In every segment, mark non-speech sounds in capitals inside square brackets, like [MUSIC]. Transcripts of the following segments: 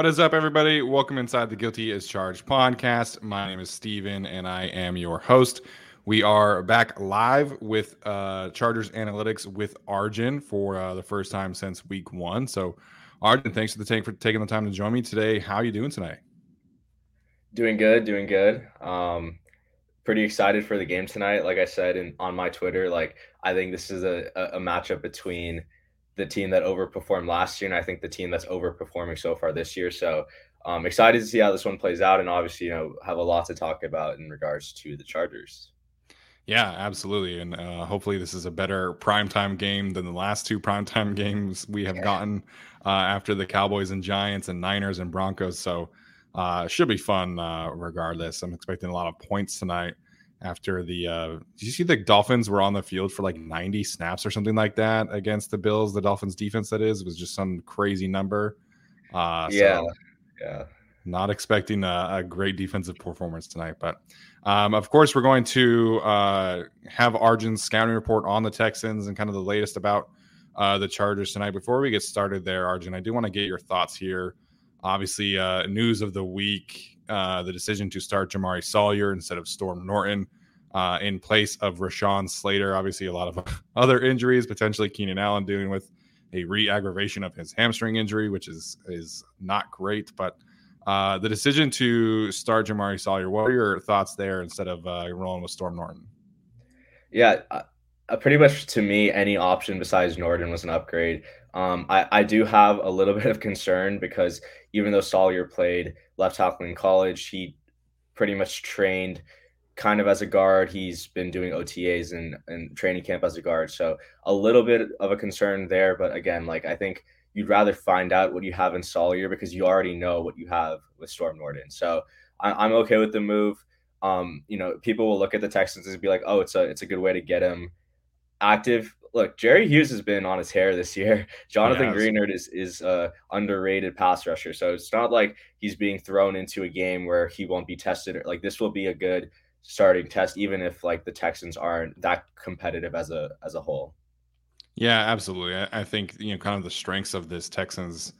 What is up, everybody? Welcome inside the Guilty is Charged podcast. My name is Steven, and I am your host. We are back live with uh, Chargers Analytics with Arjun for uh, the first time since week one. So, Arjun, thanks for the take for taking the time to join me today. How are you doing tonight? Doing good, doing good. Um, pretty excited for the game tonight. Like I said on my Twitter, like I think this is a, a matchup between – the team that overperformed last year, and I think the team that's overperforming so far this year. So I'm um, excited to see how this one plays out, and obviously, you know, have a lot to talk about in regards to the Chargers. Yeah, absolutely, and uh, hopefully, this is a better primetime game than the last two primetime [LAUGHS] games we have yeah. gotten uh, after the Cowboys and Giants and Niners and Broncos. So uh, should be fun uh, regardless. I'm expecting a lot of points tonight after the uh did you see the Dolphins were on the field for like 90 snaps or something like that against the Bills, the Dolphins defense that is, was just some crazy number. Uh yeah. So yeah. Not expecting a, a, great defensive performance tonight, but um, of course we're going to uh, have Arjun's scouting report on the Texans and kind of the latest about uh, the Chargers tonight. Before we get started there, Arjun, I do want to get your thoughts here. Obviously, uh, news of the week uh, the decision to start Jamaree Salyer instead of Storm Norton uh, in place of Rashawn Slater. Obviously, a lot of [LAUGHS] other injuries, potentially Keenan Allen dealing with a re-aggravation of his hamstring injury, which is is not great. But uh, the decision to start Jamaree Salyer, what are your thoughts there instead of uh, rolling with Storm Norton? Yeah, uh, pretty much to me, any option besides Norton was an upgrade. Um, I, I do have a little [LAUGHS] bit of concern because even though Salyer played left tackle in college, he pretty much trained kind of as a guard. He's been doing OTAs and, and training camp as a guard. So a little bit of a concern there. But again, like I think you'd rather find out what you have in Salyer because you already know what you have with Storm Norton. So I, am okay with the move. Um, you know, people will look at the Texans and be like, oh, it's a it's a good way to get him active look, Jerry Hughes has been on his hair this year. [LAUGHS] Jonathan yeah, Greenard is is a underrated pass rusher, so it's not like he's being thrown into a game where he won't be tested. Like this will be a good starting test, even if like the Texans aren't that competitive as a as a whole. Yeah, absolutely. I, I think you know kind of the strengths of this Texans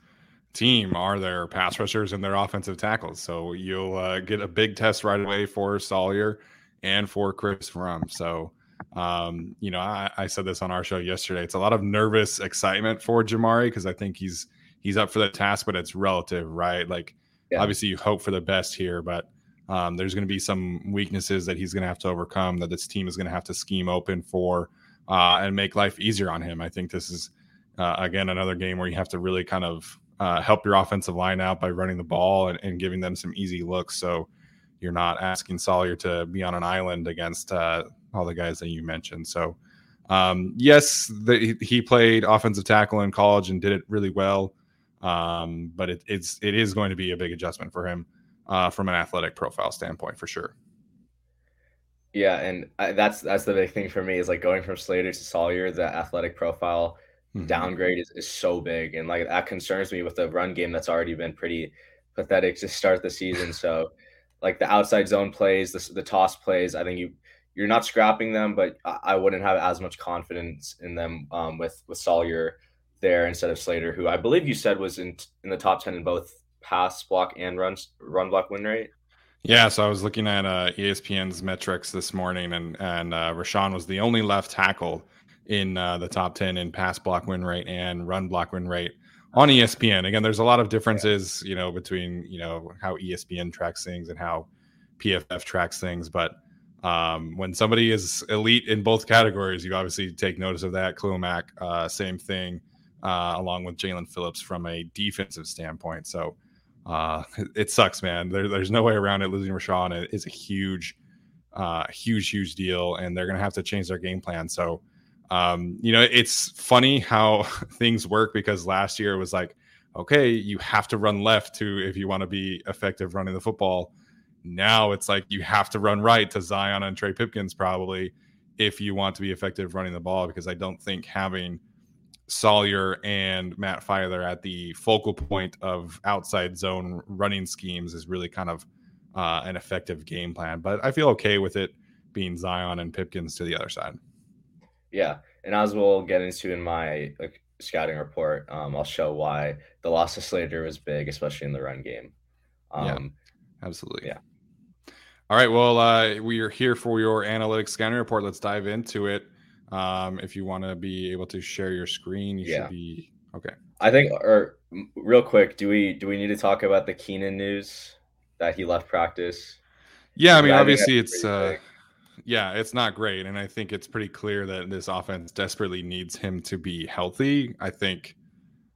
team are their pass rushers and their offensive tackles. So you'll uh, get a big test right away for Salyer and for Chris Rumph. So um, you know, I, I, said this on our show yesterday. It's a lot of nervous excitement for Jamaree because I think he's he's up for the task, but it's relative, right? Like yeah. obviously you hope for the best here, but um, there's going to be some weaknesses that he's going to have to overcome that this team is going to have to scheme open for uh, and make life easier on him. I think this is uh, again another game where you have to really kind of uh, help your offensive line out by running the ball and, and, giving them some easy looks. So you're not asking Salyer to be on an island against uh, all the guys that you mentioned. So um, yes, the, he played offensive tackle in college and did it really well. Um, but it, it's it is going to be a big adjustment for him uh, from an athletic profile standpoint for sure. Yeah, and I, that's that's the big thing for me is like going from Slater to Salyer, the athletic profile mm-hmm. downgrade is, is so big, and like that concerns me with the run game that's already been pretty pathetic to start the season. So, like the outside zone plays, the the toss plays, I think you you're not scrapping them, but I wouldn't have as much confidence in them um, with with Salyer there instead of Slater, who I believe you said was in in the top ten in both pass block and run run block win rate. Yeah, so I was looking at uh, ESPN's metrics this morning, and and uh, Rashawn was the only left tackle in uh, the top ten in pass block win rate and run block win rate on ESPN. Again, there's a lot of differences, you know, between you know how ESPN tracks things and how PFF tracks things, but um, when somebody is elite in both categories, you obviously take notice of that. Khalil Mack, uh, same thing, uh, along with Jaelan Phillips from a defensive standpoint. So uh, [LAUGHS] it sucks, man. There, there's no way around it. Losing Rashawn is a huge, uh, huge, huge deal, and they're going to have to change their game plan. So, um, you know, it's funny how [LAUGHS] things work because last year it was like, okay, you have to run left to if you want to be effective running the football. Now it's like you have to run right to Zion and Trey Pipkins probably if you want to be effective running the ball because I don't think having Salyer and Matt Feiler at the focal point of outside zone running schemes is really kind of uh, an effective game plan. But I feel okay with it being Zion and Pipkins to the other side. Yeah, and as we'll get into in my like, scouting report, um, I'll show why the loss of Slater was big, especially in the run game. Um, yeah, absolutely. Yeah. All right. Well, uh, we are here for your analytics scanner report. Let's dive into it. Um, if you want to be able to share your screen, you yeah. should be okay. I think, or real quick, do we do we need to talk about the Keenan news that he left practice? Yeah, I mean, obviously it's uh, yeah, it's not great, and I think it's pretty clear that this offense desperately needs him to be healthy. I think.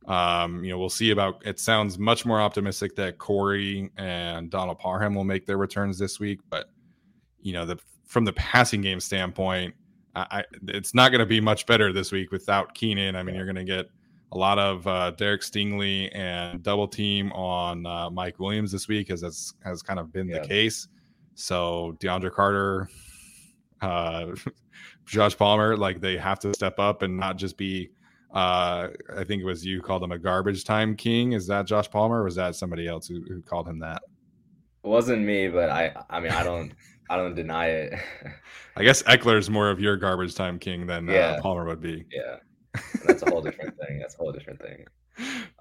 Um, you know, we'll see about it sounds much more optimistic that Corey and Donald Parham will make their returns this week, but you know, the from the passing game standpoint, I, it's not going to be much better this week without Keenan. I mean, you're going to get a lot of uh, Derek Stingley and double team on uh, Mike Williams this week, as has, has kind of been yeah. the case. So DeAndre Carter, uh, [LAUGHS] Josh Palmer, like they have to step up and not just be. Uh, I think it was you called him a garbage time king. Is that Josh Palmer, or was that somebody else who, who called him that? It wasn't me, but I. I mean, I don't. [LAUGHS] I don't deny it. I guess Ekeler's more of your garbage time king than uh, yeah. uh, Palmer would be. Yeah, that's a whole different [LAUGHS] thing. That's a whole different thing.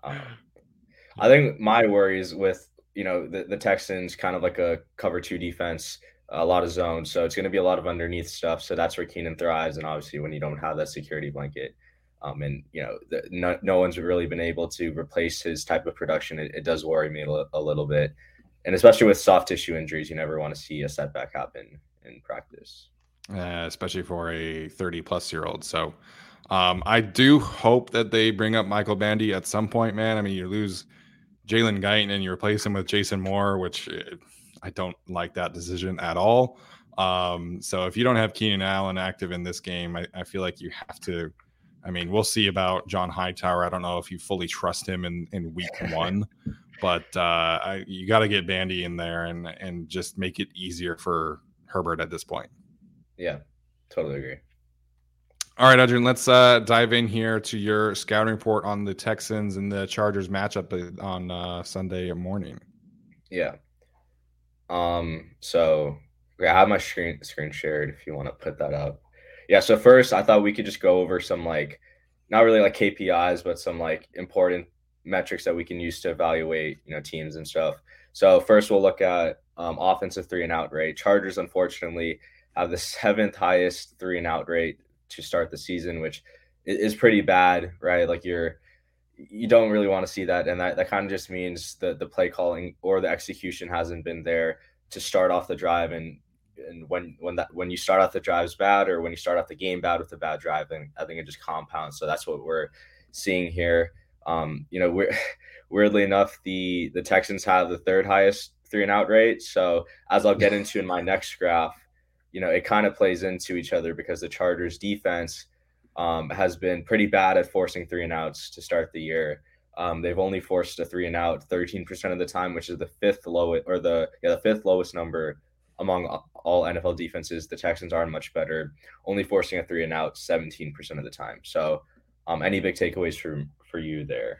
Um, I think my worries with you know the, the Texans kind of like a cover two defense, a lot of zones, so it's going to be a lot of underneath stuff. So that's where Keenan thrives, and obviously when you don't have that security blanket, um, and you know the, no, no one's really been able to replace his type of production. It, it does worry me a, little bit and especially with soft tissue injuries, you never want to see a setback happen in practice. Uh, especially for a 30 plus year old. So um, I do hope that they bring up Michael Bandy at some point, man. I mean, you lose Jalen Guyton and you replace him with Jason Moore, which uh, I don't like that decision at all. Um, so if you don't have Keenan Allen active in this game, I, I, feel like you have to. I mean, we'll see about John Hightower. I don't know if you fully trust him in, in week [LAUGHS] one, but uh, I, you got to get Bandy in there and and just make it easier for Herbert at this point. Yeah, totally agree. All right, Adrian, let's uh, dive in here to your scouting report on the Texans and the Chargers matchup uh, on uh, Sunday morning. Yeah. Um. So I have my screen screen shared. If you want to put that up. Yeah. So first, I thought we could just go over some like, not really like KPIs, but some like important metrics that we can use to evaluate you know teams and stuff. So first we'll look at um, offensive three and out rate. Chargers unfortunately have the [LAUGHS] seventh highest three and out rate to start the season, which is pretty bad, right? Like you're you don't really want to see that, and that that kind of just means the the play calling or the execution hasn't been there to start off the drive and and when when that when you start off the drives bad or when you start off the game bad with a bad drive, then I think it just compounds. So that's what we're seeing here. Um, you know, we're [LAUGHS] weirdly enough, the the Texans have the third highest three and out rate. So as I'll get [LAUGHS] into in my next graph, you know, it kind of plays into each other because the Chargers defense um, has been pretty bad at forcing three and outs to start the year. Um, they've only forced a three and out 13% of the time, which is the fifth lowest or the yeah, the fifth lowest number among all NFL defenses. The Texans are much better, only forcing a three and out 17% of the time. So, um, any big takeaways for for you there?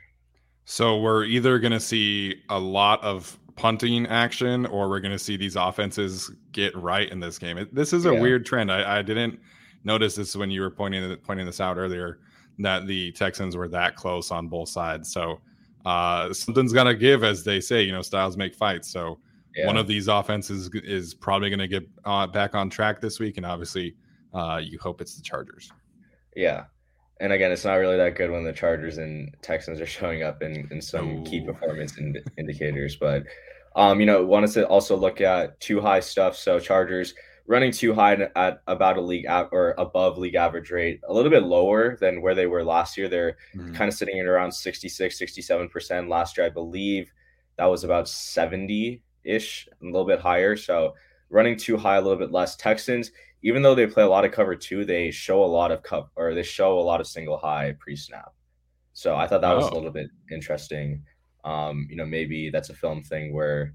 So we're either going to see a lot of punting action, or we're going to see these offenses get right in this game. It, this is a yeah. weird trend. I, I didn't notice this when you were pointing pointing this out earlier that the Texans were that close on both sides. So uh, something's gonna give, as they say. You know, styles make fights. So yeah. one of these offenses is probably going to get uh, back on track this week, and obviously, uh, you hope it's the Chargers. Yeah, and again, it's not really that good when the Chargers and Texans are [LAUGHS] showing up in, in some Ooh. key performance in, indicators. But um, you know, wanted to also look at two high stuff. So Chargers running two high at about a league av- or above league average rate, a little bit lower than where they were last year. They're mm-hmm. kind of sitting at around 66, 67% last year. I believe that was about 70 ish, a little bit higher. So running two high, a little bit less. Texans, even though they play a lot of cover two, they show a lot of cup or they show a lot of single high pre snap. So I thought that oh. was a oh. little bit interesting. Um, you know, maybe that's a film thing where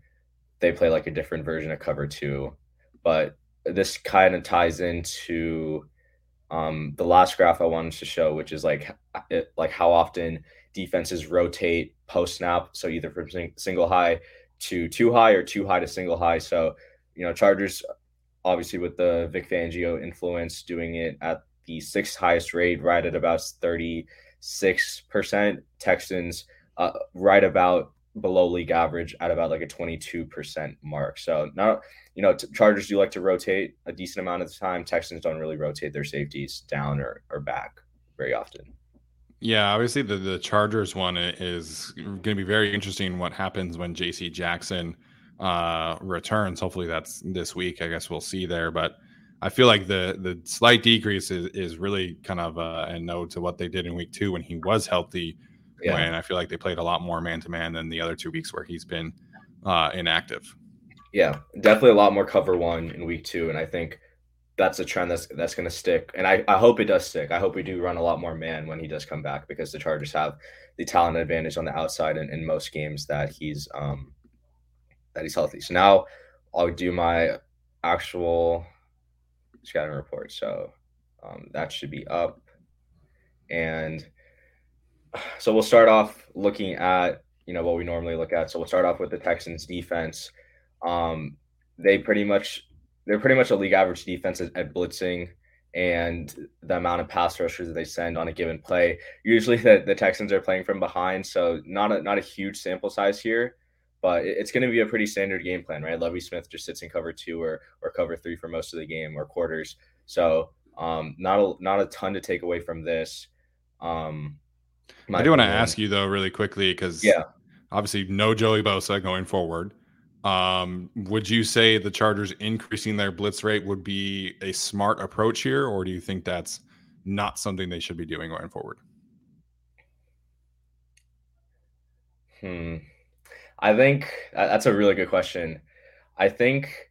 they play like a different version of cover two, but this kind of ties into um, the last graph I wanted to show, which is like it, like how often defenses rotate post snap. So either from sing- single high to two high or two high to single high. So you know, Chargers obviously with the Vic Fangio influence, doing it at the sixth highest rate, right at about thirty six percent. Texans uh, right about below league average at about like a 22% mark. So now, you know, t- Chargers do like to rotate a decent amount of the time. Texans don't really rotate their safeties down or, or back very often. Yeah, obviously the, the Chargers one is going to be very interesting what happens when JC Jackson uh, returns. Hopefully that's this week. I guess we'll see there. But I feel like the the slight decrease is, is really kind of a note to what they did in week two when he was healthy yeah. when I feel like they played a lot more man to man than the other two weeks where he's been uh, inactive. Yeah, definitely a lot more cover one in week two, and I think that's a trend that's that's going to stick. And I, I hope it does stick. I hope we do run a lot more man when he does come back because the Chargers have the talent advantage on the outside in, in most games that he's um that he's healthy. So now I'll do my actual scouting report. So um, that should be up, and [SIGHS] so we'll start off looking at you know what we normally look at. So we'll start off with the Texans defense. Um, they pretty much they're pretty much a league average defense at, at, blitzing and the amount of pass rushers that they send on a given play. Usually the, the Texans are playing from behind, so not a not a huge sample size here, but it's going to be a pretty standard game plan, right? Lovie Smith just sits in cover two or or cover three for most of the game or quarters. So um, not a not a ton to take away from this. Um, I do want to ask you though, really quickly, because yeah, obviously no Joey Bosa going forward. Um, would you say the Chargers increasing their blitz rate would be a smart approach here, or do you think that's not something they should be doing going forward? Hmm. I think that's a really good question. I think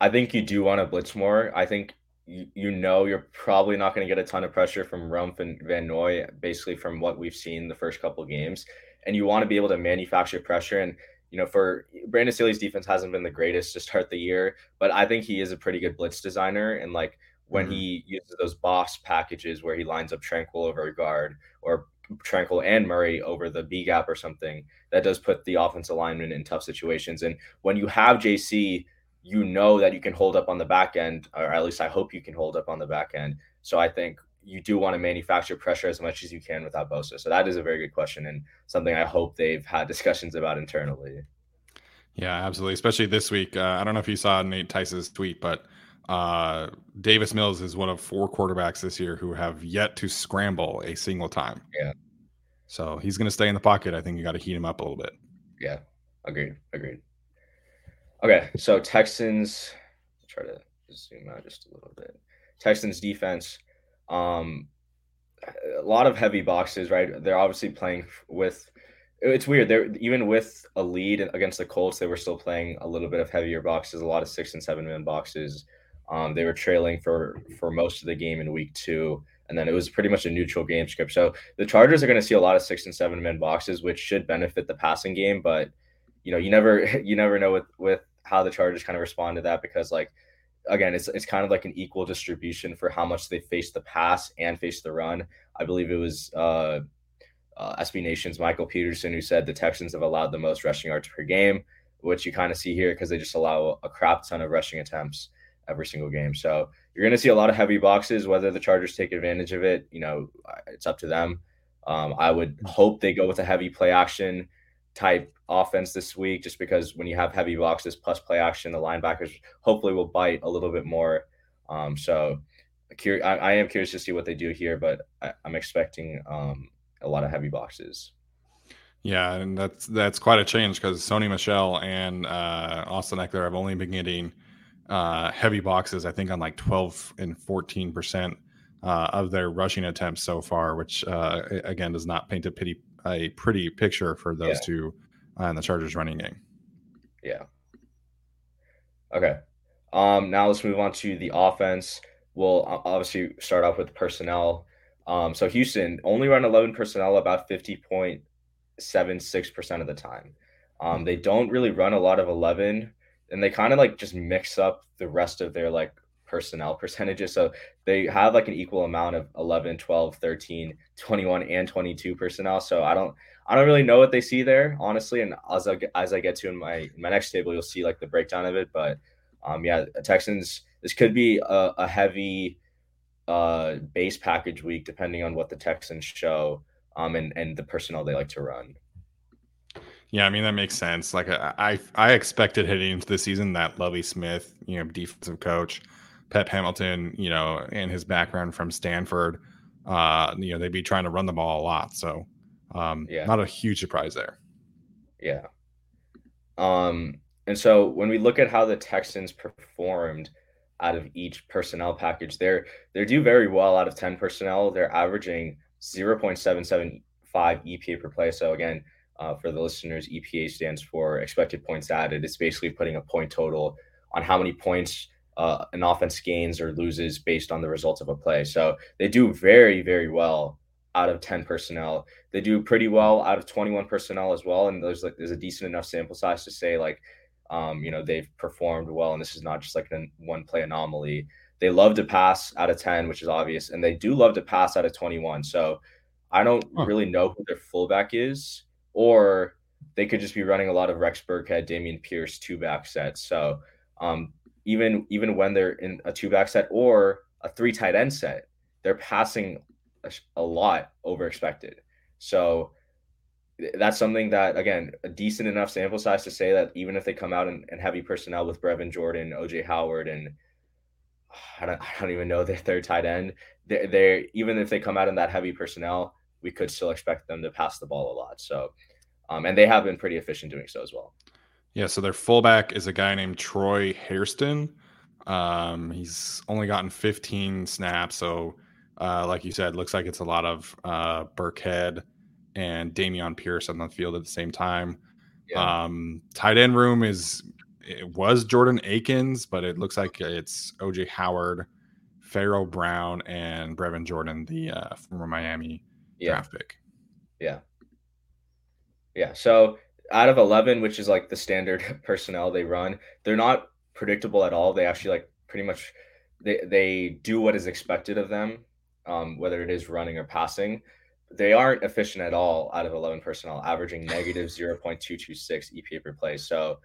I think you do want to blitz more. I think you, know you're probably not going to get a ton of pressure from Rumph and Van Noy, basically from what we've seen the first couple games. And you want to be able to manufacture pressure. And, you know, for Brandon Staley's defense hasn't been the greatest to start the year, but I think he is a pretty good blitz designer. And like when mm-hmm. he uses those boss packages where he lines up Tranquill over a guard or Tranquill and Murray over the B gap or something, that does put the offense alignment in tough situations. And when you have JC you know that you can hold up on the back end, or at least I hope you can hold up on the back end. So I think you do want to manufacture pressure as much as you can without Bosa. So that is a very good question and something I hope they've had discussions about internally. Yeah, absolutely. Especially this week. Uh, I don't know if you saw Nate Tice's tweet, but uh, Davis Mills is one of four quarterbacks this year who have yet to scramble a single time. Yeah. So he's going to stay in the pocket. I think you got to heat him up a little bit. Yeah, agreed. Agreed. Okay, so Texans. Try to zoom out just a little bit. Texans defense. Um, a lot of heavy boxes, right? They're obviously playing with. It's weird. They're even with a lead against the Colts, they were still playing a little bit of heavier boxes, a lot of six and seven man boxes. Um, they were trailing for for most of the game in week two, and then it was pretty much a neutral game script. So the Chargers are going to see a lot of six and seven man boxes, which should benefit the passing game. But you know, you never [LAUGHS] you never know with with how the Chargers kind of respond to that because like again, it's it's kind of like an equal distribution for how much they face the pass and face the run. I believe it was uh, uh, SB Nation's Michael Peterson who said the Texans have allowed the most rushing yards per game, which you kind of see here because they just allow a crap ton of rushing attempts every single game. So you're going to see a lot of heavy boxes. Whether the Chargers take advantage of it, you know, it's up to them. Um, I would hope they go with a heavy play action type offense this week, just because when you have heavy boxes plus play action, the linebackers hopefully will bite a little bit more. Um, so I, am curious to see what they do here, but I, am expecting um, a lot of heavy boxes. Yeah, and that's that's quite a change because Sony Michel and uh, Austin Ekeler have only been getting uh, heavy boxes. I think on like 12 and 14 percent uh, of their rushing attempts so far, which uh, again does not paint a pity a pretty picture for those yeah. two uh, the Chargers running game. Yeah. Okay. Um, now let's move on to the offense. We'll obviously start off with personnel. Um, so Houston only run 11 personnel about 50.76% of the time. Um, they don't really run a lot of 11 and they kind of like just mix up the rest of their like personnel percentages. So they have like an equal amount of 11, 12, 13, 21 and 22 personnel. So I don't I don't really know what they see there, honestly. And as I as I get to in my in my next table, you'll see like the breakdown of it. But um, yeah, Texans. This could be a, a heavy uh, base package week, depending on what the Texans show um, and and the personnel they like to run. Yeah, I mean that makes sense. Like I, I expected heading into the season that Lovie Smith, you know, defensive coach, Pep Hamilton, you know, and his background from Stanford, uh, you know, they'd be trying to run the ball a lot. So um, yeah. Not a huge surprise there. Yeah. Um, and so when we look at how the Texans performed out of each personnel package, they're they do very well out of 10 personnel. They're averaging 0.775 EPA per play. So again, uh, for the listeners, EPA stands for expected points added. It's basically putting a point total on how many points uh, an offense gains or loses based on the results of a play. So they do very, very well out of 10 personnel. They do pretty well out of 21 personnel as well. And there's like there's a decent enough sample size to say like um, you know, they've performed well and this is not just like a one play anomaly. They love to pass out of 10, which is obvious, and they do love to pass out of 21. So I don't huh. really know who their fullback is, or they could just be running a lot of Rex Burkhead, Dameon Pierce two back sets. So um, even even when they're in a two back set or a three tight end set, they're passing a, a lot over expected. So that's something that again a decent enough sample size to say that even if they come out and, and heavy personnel with Brevin Jordan, OJ Howard, and I don't, I don't even know their third tight end, they're, they're even if they come out in that heavy personnel, we could still expect them to pass the ball a lot. So, um, and they have been pretty efficient doing so as well. Yeah. So their fullback is a guy named Troy Hairston. Um, he's only gotten 15 snaps, so uh, like you said, looks like it's a lot of uh, Burkhead and Dameon Pierce on the field at the same time. Yeah. Um, tight end room is it was Jordan Akins, but it looks like it's OJ Howard, Pharaoh Brown, and Brevin Jordan, the uh, former Miami yeah. draft pick. Yeah. Yeah. So out of 11, which is like the standard [LAUGHS] personnel they run, they're not predictable at all. They actually like pretty much they they do what is expected of them um, whether it is running or passing. They aren't efficient at all out of 11 personnel, averaging [LAUGHS] negative 0.226 EPA per play. So,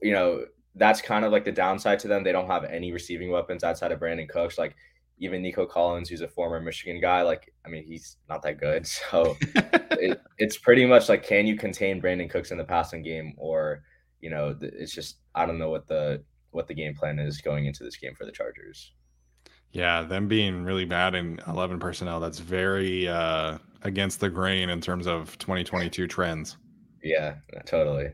you know, that's kind of like the downside to them. They don't have any receiving weapons outside of Brandin Cooks. Like, even Nico Collins, who's a former Michigan guy, like, I mean, he's not that good. [LAUGHS] So, [LAUGHS] it, it's pretty much like, can you contain Brandin Cooks in the passing game? Or, you know, it's just, I don't know what the, what the game plan is going into this game for the Chargers. Yeah, them being really bad in 11 personnel, that's very uh against the grain in terms of 2022 trends. Yeah, totally.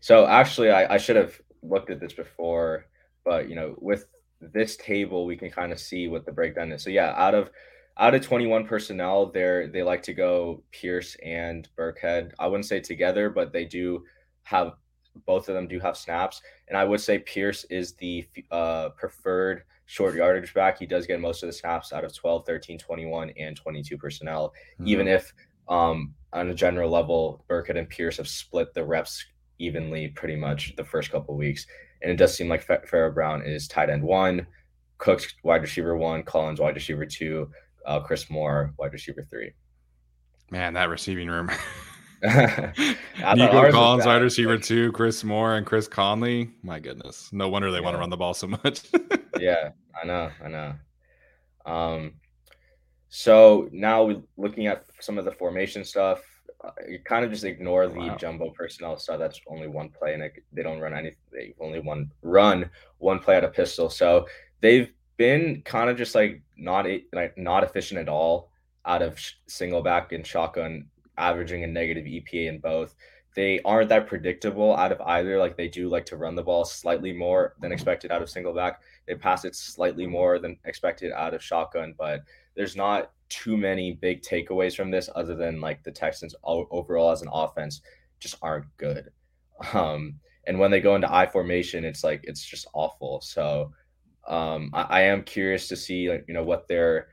So actually, I, I should have looked at this before, but you know, with this table, we can kind of see what the breakdown is. So yeah, out of out of 21 personnel, there they like to go Pierce and Burkhead. I wouldn't say together, but they do have both of them do have snaps, and I would say Pierce is the uh, preferred short yardage back. He does get most of the snaps out of 12, 13, 21, and 22 personnel, mm-hmm. even if um, on a general level, Burkhead and Pierce have split the reps evenly pretty much the first couple weeks. And it does seem like Pharaoh Brown is tight end one, Cooks wide receiver one, Collins wide receiver two, uh, Chris Moore wide receiver three. Man, that receiving room. [LAUGHS] [LAUGHS] Nico Collins, wide receiver two, Chris Moore, and Chris Conley. My goodness, no wonder they yeah. want to run the ball so much. [LAUGHS] yeah, I know, I know. Um, so now we're looking at some of the formation stuff, you kind of just ignore the wow. jumbo personnel stuff. That's only one play, and it, they don't run any. They only one run one play at a pistol. So they've been kind of just like not like not efficient at all out of single back and shotgun, averaging a negative EPA in both. They aren't that predictable out of either. Like they do like to run the ball slightly more than expected out of single back. They pass it slightly more than expected out of shotgun, but there's not too many big takeaways from this other than like the Texans overall as an offense just aren't good. [LAUGHS] Um, and when they go into I formation, it's like it's just awful. So um, I, I, am curious to see like you know what they're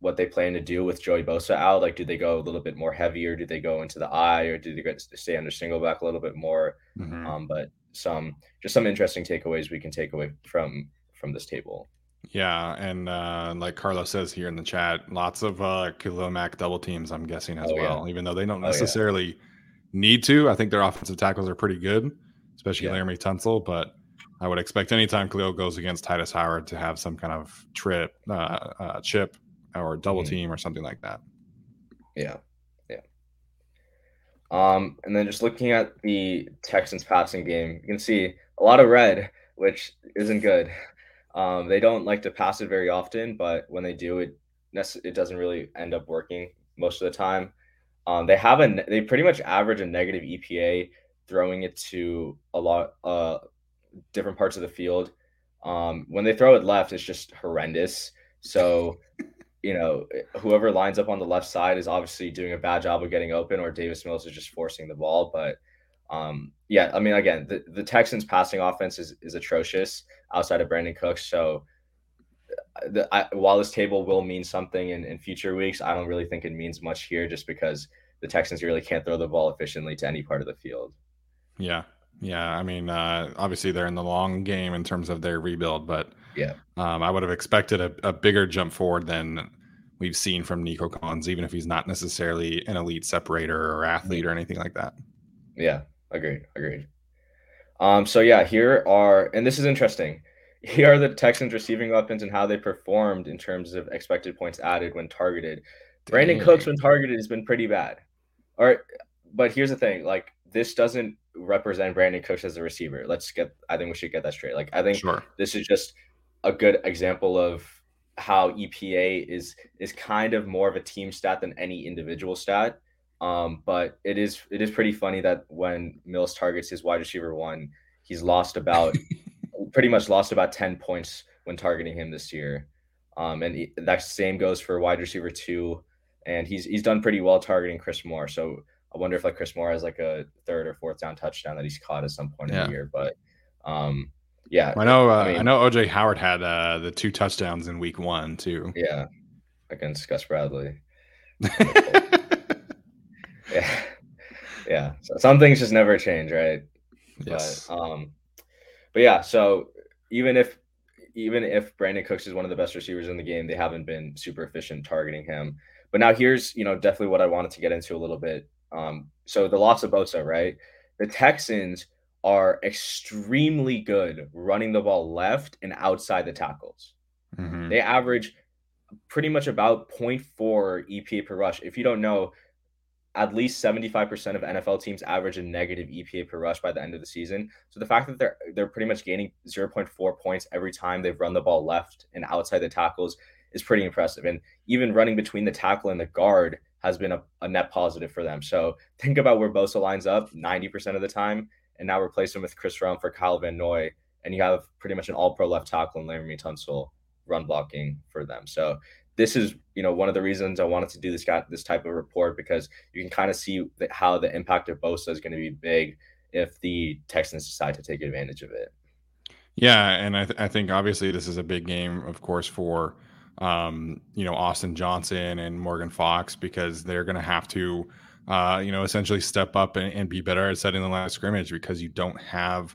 what they plan to do with Joey Bosa out. Like, do they go a little bit more heavy, or do they go into the I, or do they get, stay under single back a little bit more? Mm-hmm. Um, but some just some interesting takeaways we can take away from from this table. Yeah, and uh, like Carlos says here in the chat, lots of uh, Khalil Mack double teams. I'm guessing as oh, well, yeah. even though they don't necessarily oh, yeah. need to. I think their offensive tackles are pretty good, especially yeah. Laremy Tunsil. But I would expect anytime Khalil goes against Tytus Howard to have some kind of trip, uh, uh, chip, or double mm-hmm. team or something like that. Yeah, yeah. Um, and then just looking at the Texans passing game, you can see a lot of red, which isn't good. Um, they don't like to pass it very often, but when they do, it it doesn't really end up working most of the time. Um, they have a they pretty much average a negative EPA throwing it to a lot uh different parts of the field. Um, when they throw it left, it's just horrendous. So, you know, whoever lines up on the left side is obviously doing a bad job of getting open, or Davis Mills is just forcing the ball. But um, yeah, I mean, again, the, the Texans passing offense is, is atrocious outside of Brandin Cooks. So uh, the, I, while this table will mean something in, in future weeks, I don't really think it means much here just because the Texans really can't throw the ball efficiently to any part of the field. Yeah. Yeah. I mean, uh, obviously they're in the long game in terms of their rebuild, but yeah, um, I would have expected a, a bigger jump forward than we've seen from Nico Collins, even if he's not necessarily an elite separator or athlete or anything like that. Yeah. Agreed. Agreed. Um, so yeah, here are, and this is interesting. [LAUGHS] Here are the Texans receiving weapons and how they performed in terms of expected points added when targeted. Dang. Brandin Cooks, when targeted, has been pretty bad. All right, but here's the thing: like this doesn't represent Brandin Cooks as a receiver. Let's get. I think we should get that straight. Like I think sure. this is just a good example of how EPA is is kind of more of a team stat than any individual stat. Um, but it is it is pretty funny that when Mills targets his wide receiver one, he's lost about [LAUGHS] pretty much lost about 10 points when targeting him this year. Um, and he, that same goes for wide receiver two. And he's he's done pretty well targeting Chris Moore. So I wonder if like Chris Moore has like a third or fourth down touchdown that he's caught at some point yeah. in the year. But um, yeah, I know. Uh, I, mean, I, know OJ Howard had uh, the two touchdowns in week one too. Yeah, against Gus Bradley. [LAUGHS] yeah, [LAUGHS] yeah. So some things just never change, right? Yes. But, um, but yeah. So even if even if Brandin Cooks is one of the best receivers in the game, they haven't been super efficient targeting him. But now here's you know definitely what I wanted to get into a little bit. Um, so the loss of Bosa, right? The Texans are extremely good running the ball left and outside the tackles. Mm-hmm. They average pretty much about 0.4 EPA per rush. If you don't know, at least 75% of NFL teams average a negative EPA per rush by the end of the season. So the fact that they're they're pretty much gaining 0.4 points every time they've run the ball left and outside the tackles is pretty impressive. And even running between the tackle and the guard, has been a, a net positive for them. So think about where Bosa lines up 90% of the time, and now replace him with Chris Rumph for Kyle Van Noy, and you have pretty much an all pro left tackle in Laremy Tunsil run blocking for them. So this is you know one of the reasons I wanted to do this guy this type of report because you can kind of see how the impact of Bosa is going to be big if the Texans decide to take advantage of it. Yeah, and I, th- I think obviously this is a big game, of course, for um, you know Austin Johnson and Morgan Fox because they're going to have to uh, you know essentially step up and, and be better at setting the line of scrimmage because you don't have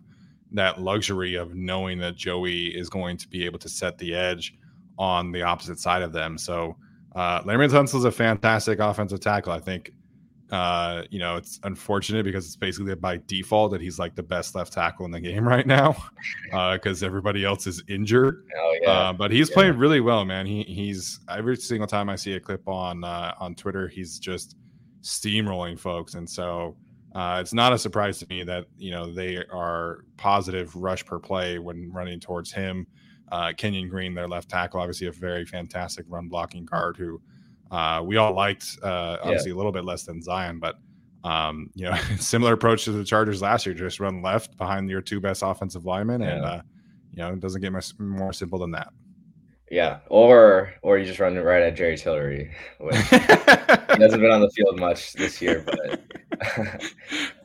that luxury of knowing that Joey is going to be able to set the edge on the opposite side of them. So uh, Laremy Tunsil is a fantastic offensive tackle. I think uh, you know it's unfortunate because it's basically by default that he's like the best left tackle in the game [LAUGHS] right now because uh, everybody else is injured. Oh, yeah. Uh, but he's yeah. playing really well, man. He he's every single time I see a clip on uh, on Twitter, he's just steamrolling folks, and so. Uh, it's not a surprise to me that you know they are positive rush per play when running towards him. Uh, Kenyon Green, their left tackle, obviously a very fantastic run blocking guard who uh, we all liked. Uh, obviously, yeah. a little bit less than Zion, but um, you know, [LAUGHS] similar approach to the Chargers last year. Just run left behind your two best offensive linemen, yeah. and uh, you know, it doesn't get much more simple than that. Yeah, or or you just run right at Jerry Tillery, which he hasn't been on the field much this year, but. [LAUGHS]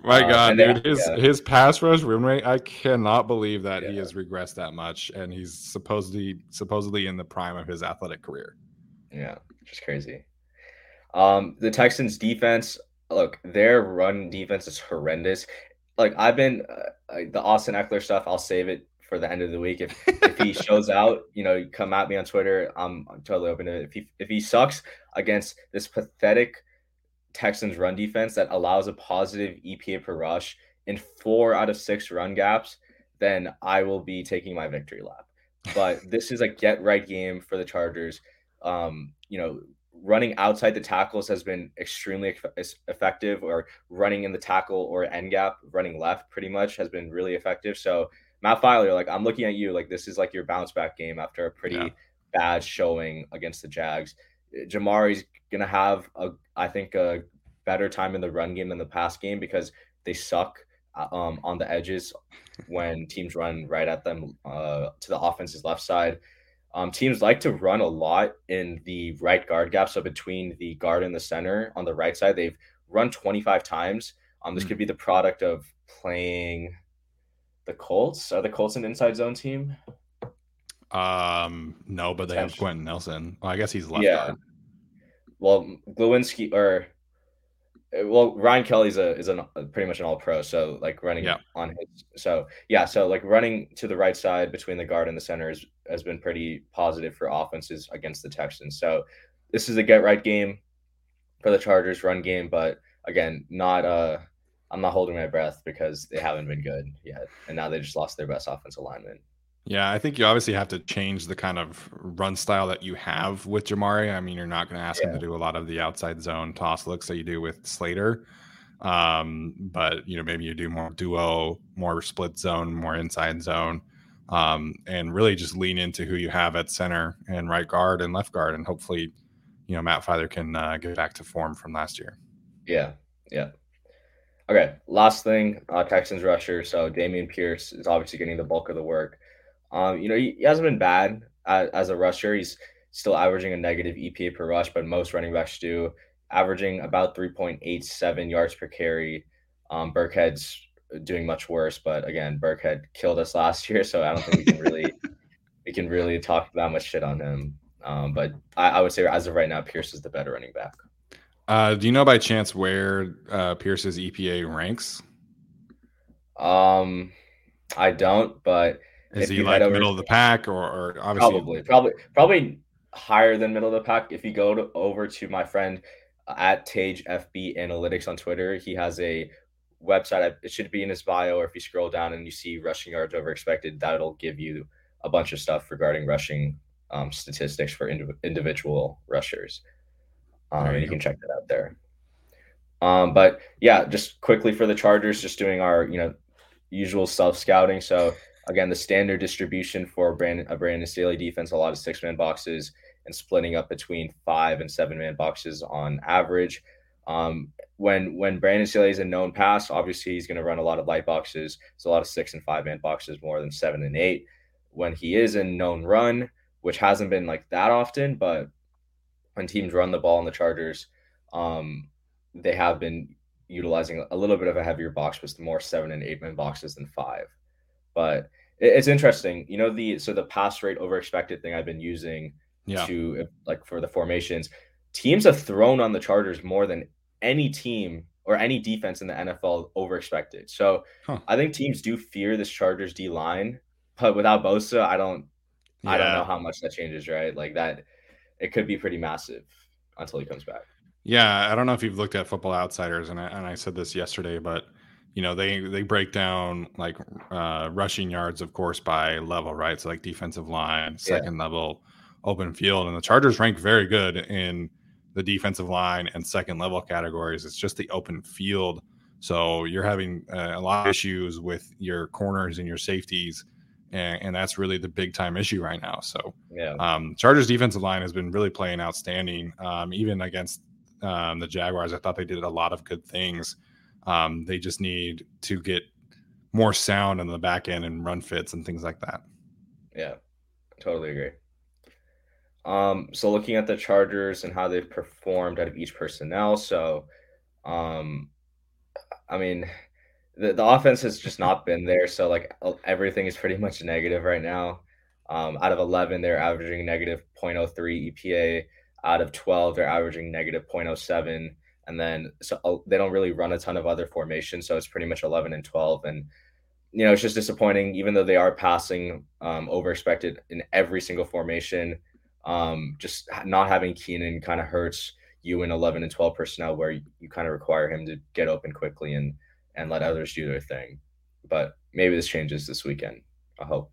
My [LAUGHS] God, dude, his yeah. his pass rush win rate, I cannot believe that yeah. he has regressed that much, and he's supposedly supposedly in the prime of his athletic career. Yeah, just crazy. Um, the Texans defense, look, their run defense is horrendous. Like I've been uh, the Austin Ekeler stuff, I'll save it for the end of the week. If [LAUGHS] if he shows out, you know, come at me on Twitter. I'm, I'm totally open to it. If he if he sucks against this pathetic Texans run defense that allows a positive EPA per rush in four out of six run gaps, then I will be taking my victory lap. But [LAUGHS] this is a get right game for the Chargers. Um, you know, running outside the tackles has been extremely effective, or running in the tackle or end gap, running left pretty much has been really effective. So, Matt Feiler, like I'm looking at you, like this is like your bounce back game after a pretty yeah. bad showing against the Jags. Jamaree's gonna have a, I think, a better time in the run game than the pass game because they suck uh, um, on the edges when teams run right at them uh, to the offense's left side. Um, teams like to run a lot in the right guard gap, so between the guard and the center on the right side, they've run 25 times. Um, this mm-hmm. could be the product of playing the Colts. Are the Colts an inside zone team? Um, no, but they have Quenton Nelson. Well, I guess he's left yeah. guard. Well, Glowinski or well, Ryan Kelly's a is a pretty much an all pro. So like running yeah. on his so yeah, so like running to the right side between the guard and the center is, has been pretty positive for offenses against the Texans. So this is a get right game for the Chargers run game, but again, not uh I'm not holding my breath because they haven't been good yet. And now they just lost their best offensive lineman. Yeah, I think you obviously have to change the kind of run style that you have with Jamaree. I mean, you're not going to ask yeah. him to do a lot of the outside zone toss looks that you do with Slater. Um, but you know, maybe you do more duo, more split zone, more inside zone, um, and really just lean into who you have at center and right guard and left guard, and hopefully, you know, Matt Feiler can uh, get back to form from last year. Yeah, yeah. Okay, last thing, uh, Texans rusher. So Dameon Pierce is obviously getting the bulk of the work. Um, you know, he, he hasn't been bad as, as, a rusher. He's still averaging a negative EPA per rush, but most running backs do, averaging about 3.87 yards per carry. Um, Burkhead's doing much worse, but again, Burkhead killed us last [LAUGHS] year, so I don't think we can really [LAUGHS] we can really talk that much shit on him. Um, but I, I, would say as of right now, Pierce is the better running back. Uh, do you know by chance where uh, Pierce's EPA ranks? Um, I don't, but is he like middle of the pack or, or obviously probably probably probably higher than middle of the pack? If you go to, over to my friend at Tej FB Analytics on Twitter, he has a website. It should be in his bio, or if you scroll down and you see rushing yards over expected, that'll give you a bunch of stuff regarding rushing um, statistics for indiv- individual rushers. Um, and you can check that out there. Um, but yeah, just quickly for the Chargers, just doing our you know usual self scouting. So again, the standard distribution for Brandon, a Brandon Staley defense, a lot of six man boxes and splitting up between five and seven man boxes on average. Um, when when Brandon Staley is a known pass, obviously he's going to run a lot of light boxes. It's a lot of six and five man boxes more than seven and eight. When he is in known run, which hasn't been like that often, but when teams run the ball on the Chargers, um, they have been utilizing a little bit of a heavier box with more seven and eight man boxes than five. But it, it's interesting, you know, the so the pass rate over expected thing I've been using yeah. to like for the formations, teams have thrown on the Chargers more than any team or any defense in the NFL over expected. So huh. I think teams do fear this Chargers D line, but without Bosa, I don't yeah. I don't know how much that changes, right? Like that it could be pretty massive until he comes back. Yeah, I don't know if you've looked at Football Outsiders, and I, and I said this yesterday, but you know they they break down like uh, rushing yards, of course, by level, right? So like defensive line, second yeah. level, open field, and the Chargers rank very good in the defensive line and second level categories. It's just the open field, so you're having uh, a lot of issues with your corners and your safeties. And, and, that's really the big time issue right now. So, yeah, um, Chargers defensive line has been really playing outstanding, um, even against um, the Jaguars. I thought they did a lot of good things. Um, they just need to get more sound on the back end and run fits and things like that. Yeah, totally agree. Um, so looking at the Chargers and how they've performed out of each personnel, so um, I mean, the, the offense has just not been there. So like everything is pretty much negative right now. Um, out of 11, they're averaging negative 0.03 EPA out of 12 they're averaging negative 0.07 and then so uh, they don't really run a ton of other formations so it's pretty much 11 and 12 and you know it's just disappointing even though they are passing um, over expected in every single formation um, just not having keenan kind of hurts you in 11 and 12 personnel where you, you kind of require him to get open quickly and and let others do their thing. But maybe this changes this weekend i hope.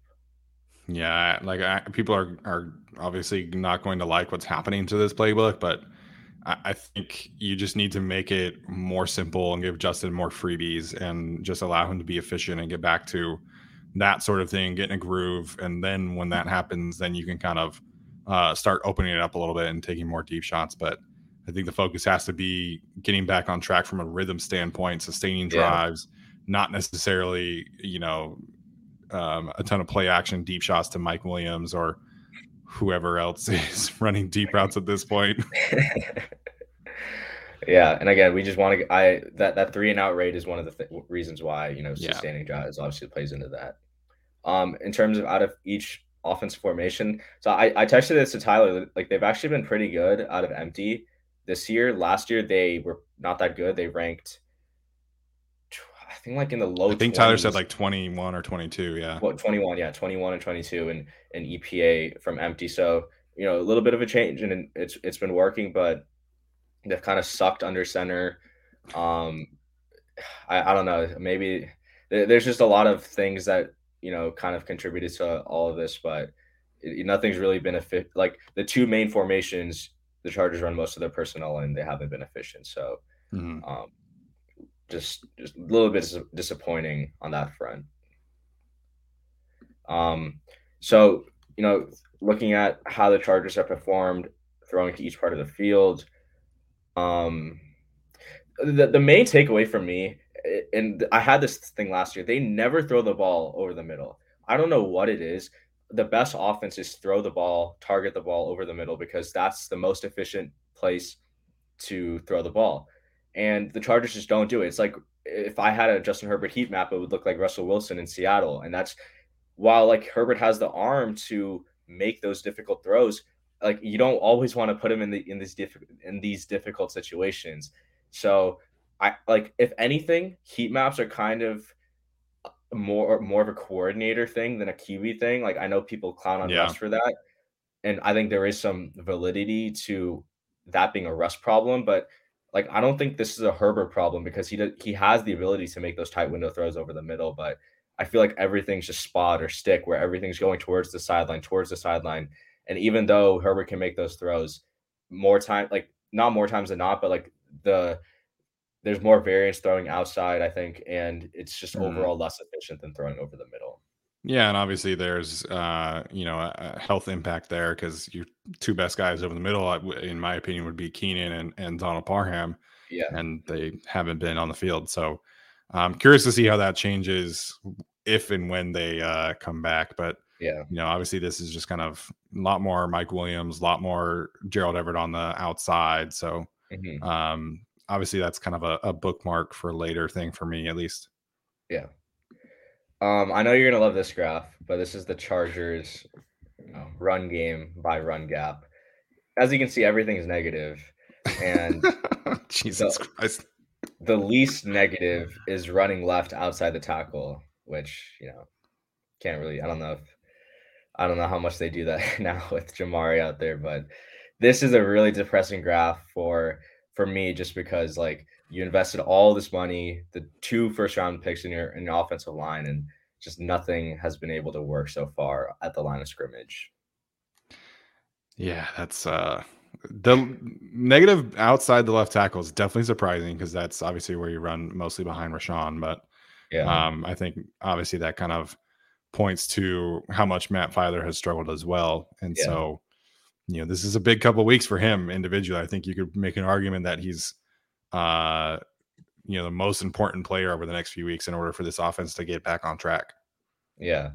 Yeah, like I, people are are obviously not going to like what's happening to this playbook, but I, I think you just need to make it more simple and give Justin more freebies and just allow him to be efficient and get back to that sort of thing, get in a groove, and then when that happens, then you can kind of uh, start opening it up a little bit and taking more deep shots. But I think the focus has to be getting back on track from a rhythm standpoint, sustaining drives, yeah. not necessarily, you know, um, a ton of play action deep shots to Mike Williams or whoever else [LAUGHS] is running deep routes at this point. [LAUGHS] yeah, and again, we just want to. I that that three and out rate is one of the th- reasons why you know sustaining yeah. drives obviously plays into that. Um, in terms of out of each offensive formation, so I I texted this to Tyler. Like they've actually been pretty good out of empty this year. Last year they were not that good. They ranked I think like in the low. I think 20s. Tyler said like twenty one or twenty two. Yeah. What twenty one? Yeah, twenty one and twenty two, and an EPA from empty. So you know a little bit of a change, and it's it's been working, but they've kind of sucked under center. Um, I I don't know. Maybe there's just a lot of things that you know kind of contributed to all of this, but it, nothing's really been efficient. Like the two main formations, the Chargers run most of their personnel, and they haven't been efficient. So. Mm-hmm. Um, just just a little bit disappointing on that front. Um, so you know, looking at how the Chargers have performed, throwing to each part of the field, um, the the main takeaway for me, and I had this thing last year, they never throw the ball over the middle. I don't know what it is. The best offense is throw the ball, target the ball over the middle because that's the most efficient place to throw the ball and the Chargers just don't do it. It's like if I had a Justin Herbert heat map, it would look like Russell Wilson in Seattle, and that's while like Herbert has the arm to make those difficult throws. Like you don't always want to put him in the in these difficult in these difficult situations. So I like if anything, heat maps are kind of more more of a coordinator thing than a QB thing. Like I know people clown on yeah. Russ for that, and I think there is some validity to that being a Russ problem, but like I don't think this is a Herbert problem because he does, he has the ability to make those tight window throws over the middle, but I feel like everything's just spot or stick where everything's going towards the sideline, towards the sideline. And even though Herbert can make those throws more time, like not more times than not, but like the there's more variance throwing outside, I think, and it's just mm-hmm. overall less efficient than throwing over the middle. Yeah, and obviously there's uh, you know a, a health impact there because your two best guys over the middle, in my opinion, would be Keenan and, and Donald Parham. Yeah, and they haven't been on the field, so I'm curious to see how that changes if and when they uh, come back. But yeah, you know, obviously this is just kind of a lot more Mike Williams, a lot more Gerald Everett on the outside. So mm-hmm. um, obviously that's kind of a, a bookmark for later thing for me at least. Yeah. Um, I know you're gonna love this graph, but this is the Chargers run game by run gap. As you can see, everything is negative, and [LAUGHS] Jesus the, Christ, the least negative is running left outside the tackle, which you know can't really. I don't know if I don't know how much they do that [LAUGHS] now with Jamaree out there, but this is a really depressing graph for for me just because like you invested all this money, the two first round picks in your in your offensive line, and just nothing has been able to work so far at the line of scrimmage. Yeah, that's uh the negative outside the left tackle is definitely surprising because that's obviously where you run mostly behind Rashawn. But yeah, um, I think obviously that kind of points to how much Matt Feiler has struggled as well. And yeah. so, you know, this is a big couple weeks for him individually. I think you could make an argument that he's uh, you know, the most important player over the next few weeks in order for this offense to get back on track. Yeah.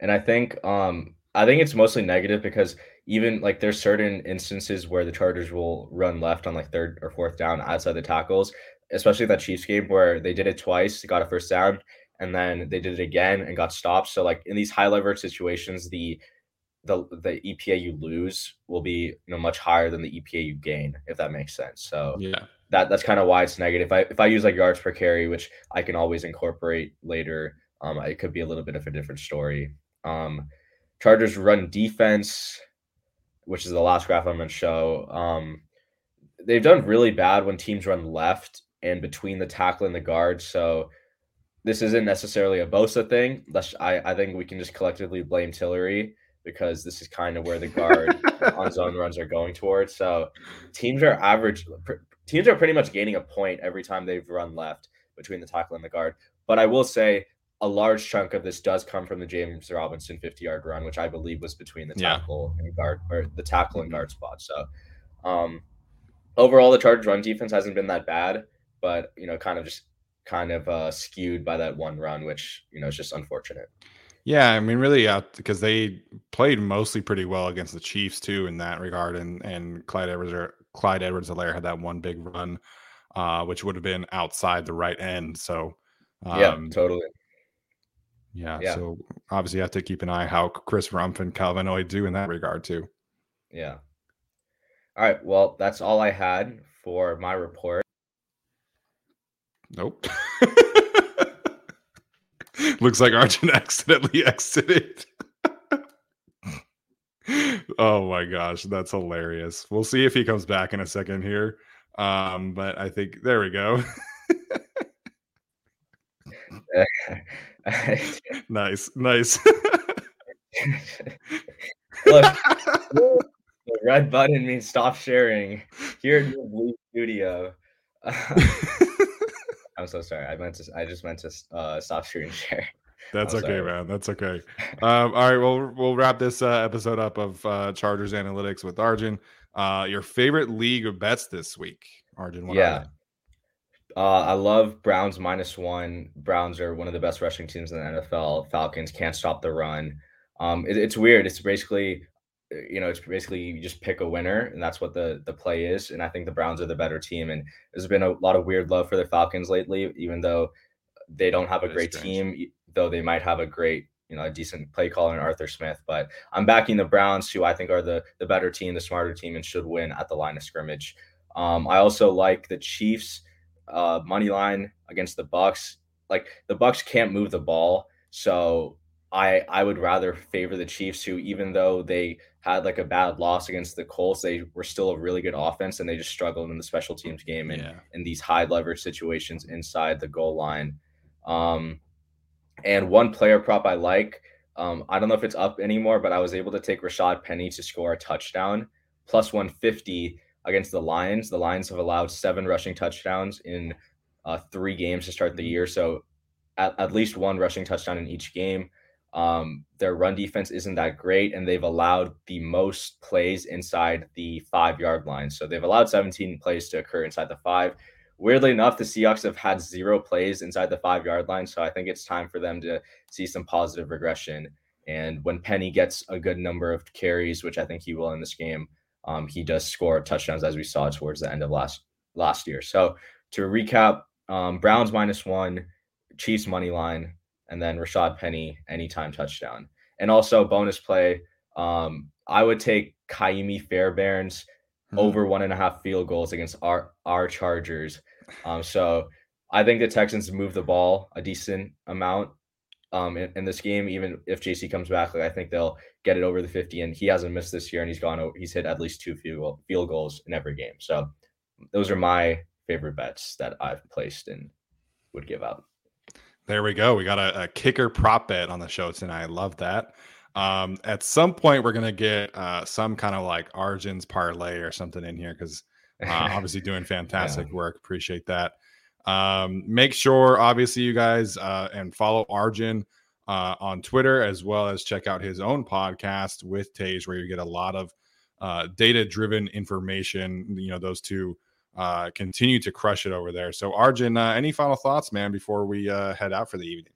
And I think um I think it's mostly negative because even like there's certain instances where the Chargers will run left on like third or fourth down outside the tackles, especially that Chiefs game where they did it twice, got a first down, and then they did it again and got stopped. So like in these high leverage situations, the the the EPA you lose will be you know much higher than the EPA you gain, if that makes sense. So yeah, that that's kind of why it's negative. If I if I use like yards per carry, which I can always incorporate later, um, it could be a little bit of a different story. Um, Chargers run defense, which is the last graph I'm going to show. Um, they've done really bad when teams run left and between the tackle and the guard. So this isn't necessarily a Bosa thing. That's, I, I think we can just collectively blame Tillery because this is kind of where the guard [LAUGHS] on zone runs are going towards. So teams are average teams are pretty much gaining a point every time they've run left between the tackle and the guard. But I will say a large chunk of this does come from the James Robinson 50 yard run, which I believe was between the tackle yeah. and guard or the tackle and guard spot. So um, overall, the Chargers run defense hasn't been that bad, but you know, kind of just kind of uh, skewed by that one run, which you know is just unfortunate. Yeah, I mean, really, yeah, because they played mostly pretty well against the Chiefs too in that regard, and and Clyde Edwards Clyde Edwards-Helaire had that one big run, uh, which would have been outside the right end. So, um, yeah, totally. Yeah, yeah, So obviously, you have to keep an eye how Chris Rumph and Kyle Van Noy do in that regard too. Yeah. All right. Well, that's all I had for my report. Nope. [LAUGHS] Looks like Arjun [LAUGHS] accidentally exited. oh my gosh, that's hilarious. We'll see if he comes back in a second here. Um, but I think there we go. [LAUGHS] nice, nice. Look, [LAUGHS] the red button means stop sharing here in the blue studio. I'm so sorry. I meant to. I just meant to uh, stop screen [LAUGHS] share. That's okay, sorry. man. That's okay. Um, all right, well, we'll wrap this uh, episode up of uh, Chargers Analytics with Arjun. Uh, your favorite league of bets this week, Arjun? yeah, uh, I love Browns minus one. Browns are one of the best rushing teams in the NFL. Falcons can't stop the run. Um, it, it's weird. It's basically, you know, it's basically you just pick a winner, and that's what the the play is. And I think the Browns are the better team. And there's been a lot of weird love for the Falcons lately, even though they don't have a great team though they might have a great, you know, a decent play caller in Arthur Smith. But I'm backing the Browns, who I think are the the better team, the smarter team, and should win at the line of scrimmage. Um, I also like the Chiefs uh, money line against the Bucks. Like the Bucks can't move the ball, so I I would rather favor the Chiefs, who even though they had like a bad loss against the Colts, they were still a really good offense, and they just struggled in the special teams game and yeah. in these high leverage situations inside the goal line. Um, and one player prop I like, um, I don't know if it's up anymore, but I was able to take Rashad Penny to score a touchdown plus 150 against the Lions. The Lions have allowed seven rushing touchdowns in uh, three games to start the year. So at, at least one rushing touchdown in each game. Um, their run defense isn't that great, and they've allowed the most plays inside the five yard line. So they've allowed 17 plays to occur inside the five. Weirdly enough, the Seahawks have had zero plays inside the five yard line. So I think it's time for them to see some positive regression. And when Penny gets a good number of carries, which I think he will in this game, um, he does score touchdowns as we saw towards the end of last last year. So to recap, um, Browns minus one, Chiefs money line, and then Rashad Penny anytime touchdown. And also bonus play, um, I would take Ka'imi Fairbairns mm-hmm. over one and a half field goals against our our Chargers. Um, so I think the Texans move the ball a decent amount um, in, in, this game. Even if JC comes back, like I think they'll get it over the 50. And he hasn't missed this year, and he's gone. He's hit at least two field field goals in every game. So those are my favorite bets that I've placed and would give out. There we go. We got a, a kicker prop bet on the show tonight. I love that. Um, at some point, we're gonna get uh, some kind of like Arjun's parlay or something in here because uh, [LAUGHS] obviously doing fantastic yeah. work. Appreciate that. Um, make sure, obviously, you guys uh, and follow Arjun uh, on Twitter as well as check out his own podcast with Tej, where you get a lot of uh, data driven information. You know, those two uh, continue to crush it over there. So, Arjun, uh, any final thoughts, man, before we uh, head out for the evening?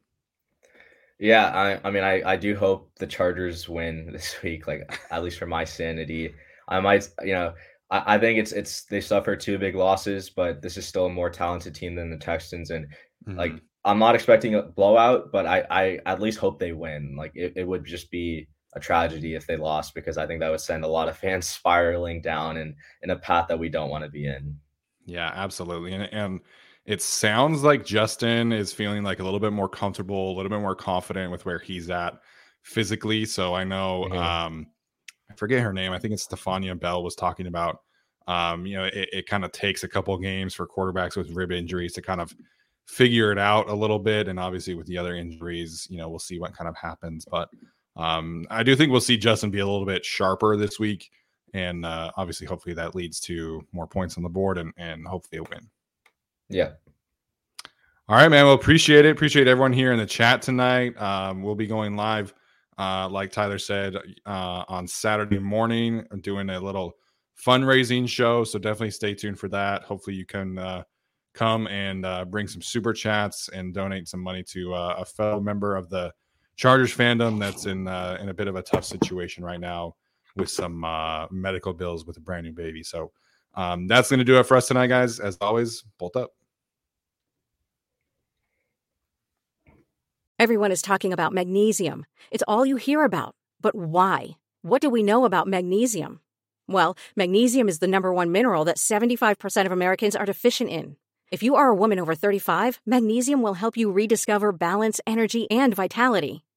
Yeah, I, I mean, I, I do hope the Chargers win [LAUGHS] this week, like at least for my sanity. I might, you know, I, I think it's it's they suffered two big losses, but this is still a more talented team than the Texans, and mm-hmm. like I'm not expecting a blowout, but I I at least hope they win. Like it, it would just be a tragedy if they lost because I think that would send a lot of fans [LAUGHS] spiraling down in in a path that we don't want to be in. Yeah, absolutely. And and it sounds like Justin is feeling like a little bit more comfortable, a little bit more confident with where he's at physically. So I know um I forget her name. I think it's Stephania Bell was talking about um, you know, it, it kind of takes a couple games for quarterbacks with rib injuries to kind of figure it out a little bit. And obviously with the other injuries, you know, we'll see what kind of happens. But um, I do think we'll see Justin be a little bit sharper this week and uh, obviously, hopefully, that leads to more points on the board and and hopefully a win. Yeah. All right, man. Well, appreciate it. Appreciate everyone here in the chat tonight. Um, we'll be going live, uh, like Tyler said, uh, on Saturday morning, doing a little fundraising show. So definitely stay tuned for that. Hopefully, you can uh, come and uh, bring some super chats and donate some money to uh, a fellow member of the Chargers fandom that's in uh, in a bit of a tough situation right now with some uh, medical bills with a brand new baby. So um, that's going to do it for us tonight, guys. As always, bolt up. Everyone is talking about magnesium. It's all you hear about. But why? What do we know about magnesium? Well, magnesium is the number one mineral that 75% of Americans are deficient in. If you are a woman over 35, magnesium will help you rediscover balance, energy, and vitality.